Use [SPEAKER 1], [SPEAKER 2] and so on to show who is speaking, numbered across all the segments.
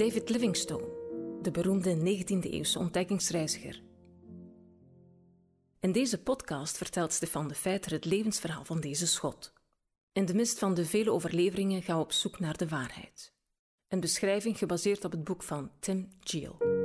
[SPEAKER 1] David Livingstone, de beroemde 19e-eeuwse ontdekkingsreiziger. In deze podcast vertelt Stefan de Feiter het levensverhaal van deze schot. In de mist van de vele overleveringen gaan we op zoek naar de waarheid. Een beschrijving gebaseerd op het boek van Tim Geel.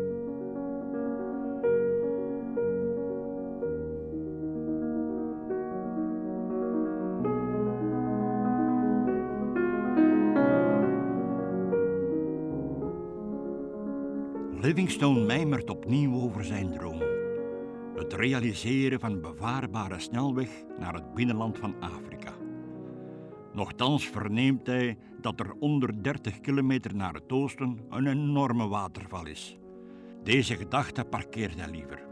[SPEAKER 2] Livingstone mijmert opnieuw over zijn droom. Het realiseren van een bevaarbare snelweg naar het binnenland van Afrika. Nochtans verneemt hij dat er onder 30 kilometer naar het oosten een enorme waterval is. Deze gedachte parkeert hij liever.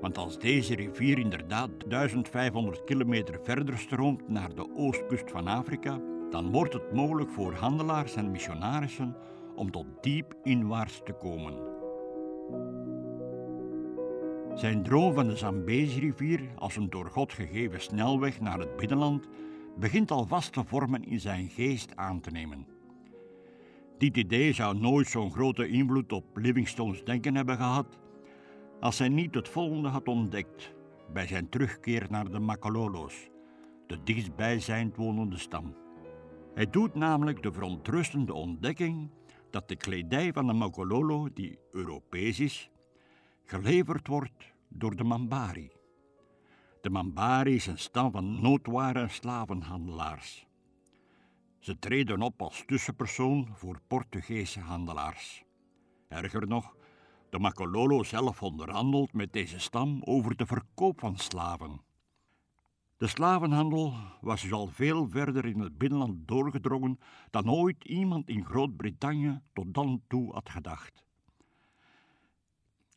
[SPEAKER 2] Want als deze rivier inderdaad 1500 kilometer verder stroomt naar de oostkust van Afrika, dan wordt het mogelijk voor handelaars en missionarissen om tot diep inwaarts te komen. Zijn droom van de Zambezi-rivier als een door God gegeven snelweg naar het binnenland begint al te vormen in zijn geest aan te nemen. Dit idee zou nooit zo'n grote invloed op Livingstone's denken hebben gehad als hij niet het volgende had ontdekt bij zijn terugkeer naar de Makololo's, de dichtstbijzijnd wonende stam. Hij doet namelijk de verontrustende ontdekking dat de kledij van de Makololo, die Europees is, geleverd wordt door de Mambari. De Mambari is een stam van noodware slavenhandelaars. Ze treden op als tussenpersoon voor Portugese handelaars. Erger nog, de Makololo zelf onderhandelt met deze stam over de verkoop van slaven. De slavenhandel was dus al veel verder in het binnenland doorgedrongen dan ooit iemand in Groot-Brittannië tot dan toe had gedacht.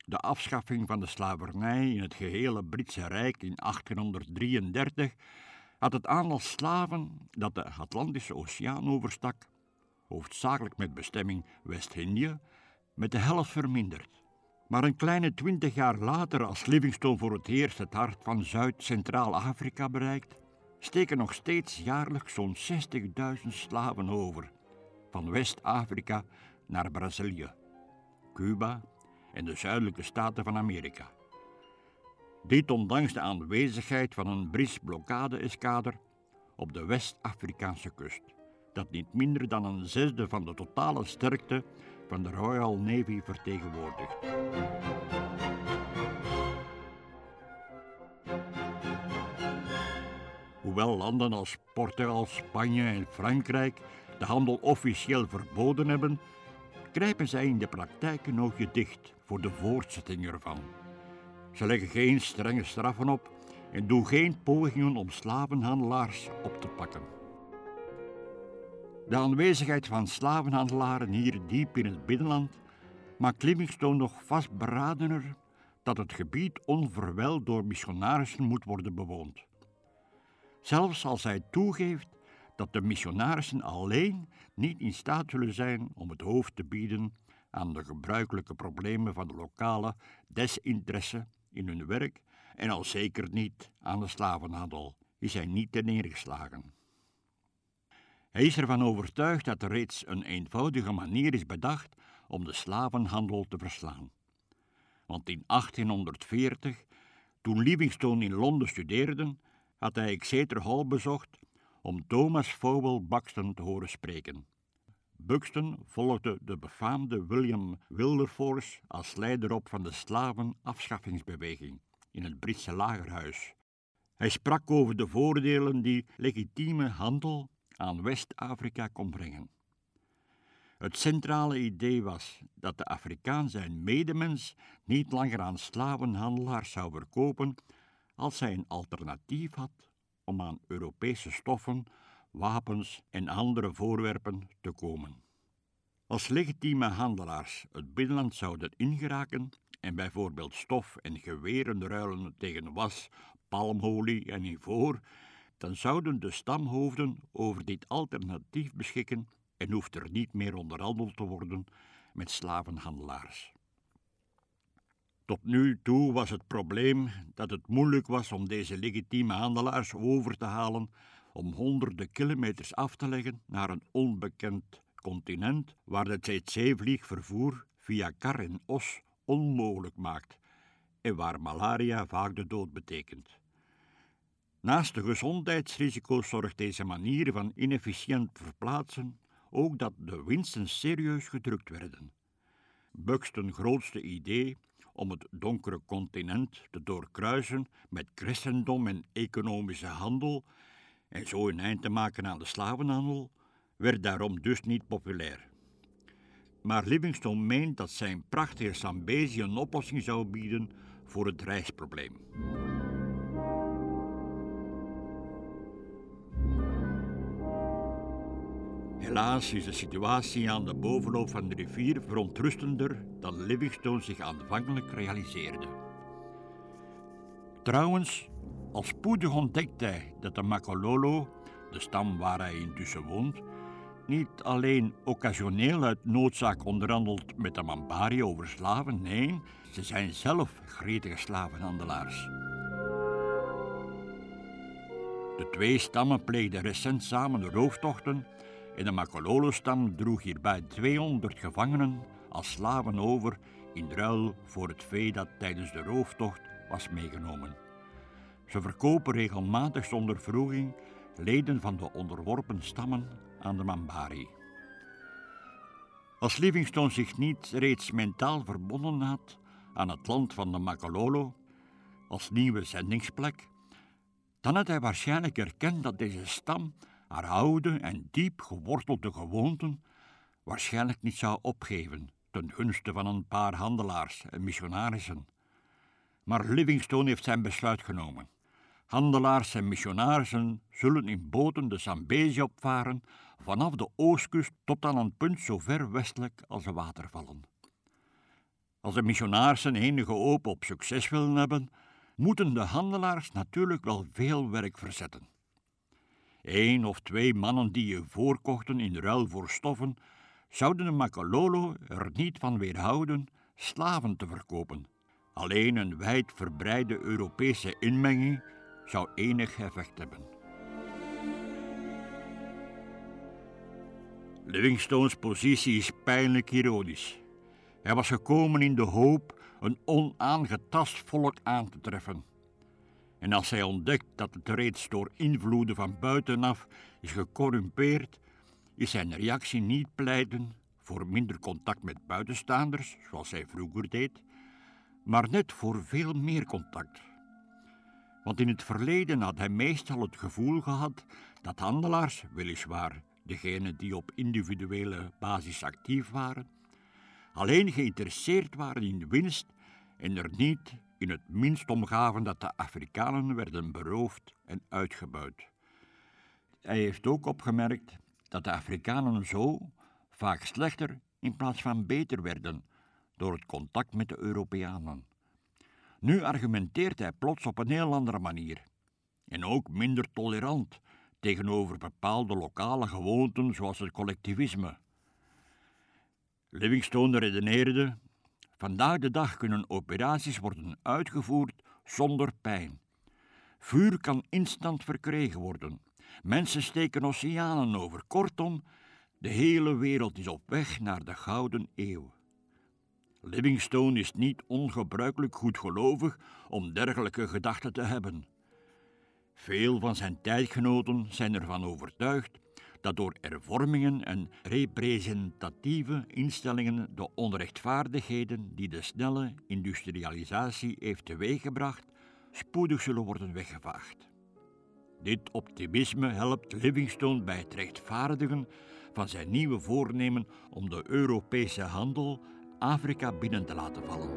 [SPEAKER 2] De afschaffing van de slavernij in het gehele Britse Rijk in 1833 had het aantal slaven dat de Atlantische Oceaan overstak, hoofdzakelijk met bestemming West-Indië, met de helft verminderd. Maar een kleine twintig jaar later, als Livingstone voor het eerst het hart van Zuid-Centraal-Afrika bereikt, steken nog steeds jaarlijks zo'n 60.000 slaven over, van West-Afrika naar Brazilië, Cuba en de zuidelijke staten van Amerika. Dit ondanks de aanwezigheid van een Brits blokkade-eskader op de West-Afrikaanse kust, dat niet minder dan een zesde van de totale sterkte van de Royal Navy vertegenwoordigt. Hoewel landen als Portugal, Spanje en Frankrijk de handel officieel verboden hebben, krijpen zij in de praktijk een oogje dicht voor de voortzetting ervan. Ze leggen geen strenge straffen op en doen geen pogingen om slavenhandelaars op te pakken. De aanwezigheid van slavenhandelaren hier diep in het binnenland maakt Livingstone nog vastberadener dat het gebied onverwijld door missionarissen moet worden bewoond. Zelfs als hij toegeeft dat de missionarissen alleen niet in staat zullen zijn om het hoofd te bieden aan de gebruikelijke problemen van de lokale desinteresse in hun werk en al zeker niet aan de slavenhandel, is hij niet te neergeslagen. Hij is ervan overtuigd dat er reeds een eenvoudige manier is bedacht om de slavenhandel te verslaan. Want in 1840, toen Livingstone in Londen studeerde, had hij Exeter Hall bezocht om Thomas Fowell Buxton te horen spreken. Buxton volgde de befaamde William Wilberforce als leider op van de slavenafschaffingsbeweging in het Britse lagerhuis. Hij sprak over de voordelen die legitieme handel aan West-Afrika kon brengen. Het centrale idee was dat de Afrikaan zijn medemens niet langer aan slavenhandelaars zou verkopen als hij een alternatief had om aan Europese stoffen, wapens en andere voorwerpen te komen. Als legitieme handelaars het binnenland zouden ingeraken en bijvoorbeeld stof en geweren ruilen tegen was, palmolie en ivoor, dan zouden de stamhoofden over dit alternatief beschikken en hoeft er niet meer onderhandeld te worden met slavenhandelaars. Tot nu toe was het probleem dat het moeilijk was om deze legitieme handelaars over te halen om honderden kilometers af te leggen naar een onbekend continent waar het zeevliegvervoer via kar en os onmogelijk maakt en waar malaria vaak de dood betekent. Naast de gezondheidsrisico's zorgt deze manier van inefficiënt verplaatsen ook dat de winsten serieus gedrukt werden. Buxton's grootste idee om het donkere continent te doorkruisen met christendom en economische handel en zo een eind te maken aan de slavenhandel, werd daarom dus niet populair. Maar Livingstone meent dat zijn prachtige Zambezi een oplossing zou bieden voor het reisprobleem. Helaas is de situatie aan de bovenloop van de rivier verontrustender dan Livingstone zich aanvankelijk realiseerde. Trouwens, al spoedig ontdekte hij dat de Makololo, de stam waar hij intussen woont, niet alleen occasioneel uit noodzaak onderhandelt met de Mambari over slaven, nee, ze zijn zelf gretige slavenhandelaars. De twee stammen pleegden recent samen rooftochten en de Makololo-stam droeg hierbij 200 gevangenen als slaven over in ruil voor het vee dat tijdens de rooftocht was meegenomen. Ze verkopen regelmatig zonder vroeging leden van de onderworpen stammen aan de Mambari. Als Livingstone zich niet reeds mentaal verbonden had aan het land van de Makololo als nieuwe zendingsplek, dan had hij waarschijnlijk erkend dat deze stam haar oude en diep gewortelde gewoonten waarschijnlijk niet zou opgeven ten gunste van een paar handelaars en missionarissen. Maar Livingstone heeft zijn besluit genomen. Handelaars en missionarissen zullen in boten de Zambezi opvaren vanaf de oostkust tot aan een punt zo ver westelijk als de watervallen. Als de missionarissen enige hoop op succes willen hebben, moeten de handelaars natuurlijk wel veel werk verzetten. Eén of twee mannen die je voorkochten in ruil voor stoffen, zouden de Makalolo er niet van weerhouden slaven te verkopen. Alleen een wijd verbreide Europese inmenging zou enig effect hebben. Livingstone's positie is pijnlijk ironisch. Hij was gekomen in de hoop een onaangetast volk aan te treffen. En als hij ontdekt dat het reeds door invloeden van buitenaf is gecorrumpeerd, is zijn reactie niet pleiten voor minder contact met buitenstaanders, zoals hij vroeger deed, maar net voor veel meer contact. Want in het verleden had hij meestal het gevoel gehad dat handelaars, weliswaar degenen die op individuele basis actief waren, alleen geïnteresseerd waren in winst en er niet in het minst omgaven dat de Afrikanen werden beroofd en uitgebuit. Hij heeft ook opgemerkt dat de Afrikanen zo vaak slechter in plaats van beter werden door het contact met de Europeanen. Nu argumenteert hij plots op een heel andere manier en ook minder tolerant tegenover bepaalde lokale gewoonten zoals het collectivisme. Livingstone redeneerde Vandaag de dag kunnen operaties worden uitgevoerd zonder pijn. Vuur kan instant verkregen worden. Mensen steken oceanen over. Kortom, de hele wereld is op weg naar de Gouden Eeuw. Livingstone is niet ongebruikelijk goedgelovig om dergelijke gedachten te hebben. Veel van zijn tijdgenoten zijn ervan overtuigd dat door hervormingen en representatieve instellingen de onrechtvaardigheden die de snelle industrialisatie heeft teweeggebracht, spoedig zullen worden weggevaagd. Dit optimisme helpt Livingstone bij het rechtvaardigen van zijn nieuwe voornemen om de Europese handel Afrika binnen te laten vallen.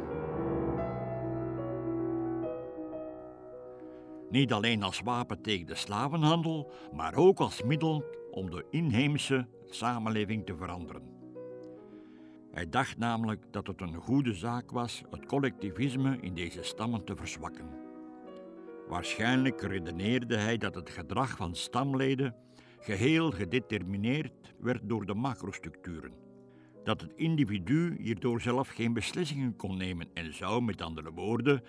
[SPEAKER 2] Niet alleen als wapen tegen de slavenhandel, maar ook als middel om de inheemse samenleving te veranderen. Hij dacht namelijk dat het een goede zaak was het collectivisme in deze stammen te verzwakken. Waarschijnlijk redeneerde hij dat het gedrag van stamleden geheel gedetermineerd werd door de macrostructuren. Dat het individu hierdoor zelf geen beslissingen kon nemen en zou, met andere woorden,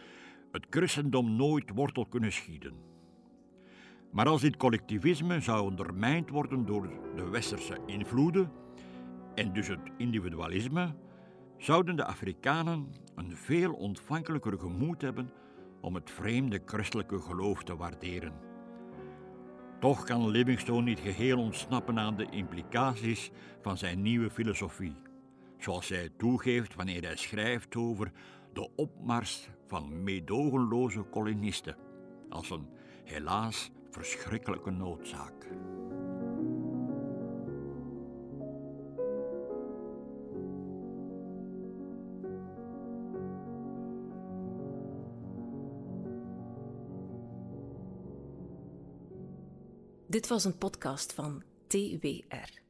[SPEAKER 2] het christendom nooit wortel kunnen schieten. Maar als dit collectivisme zou ondermijnd worden door de westerse invloeden en dus het individualisme, zouden de Afrikanen een veel ontvankelijker gemoed hebben om het vreemde christelijke geloof te waarderen. Toch kan Livingstone niet geheel ontsnappen aan de implicaties van zijn nieuwe filosofie, zoals hij toegeeft wanneer hij schrijft over de opmars van meedogenloze kolonisten, als een helaas verschrikkelijke noodzaak.
[SPEAKER 1] Dit was een podcast van TWR.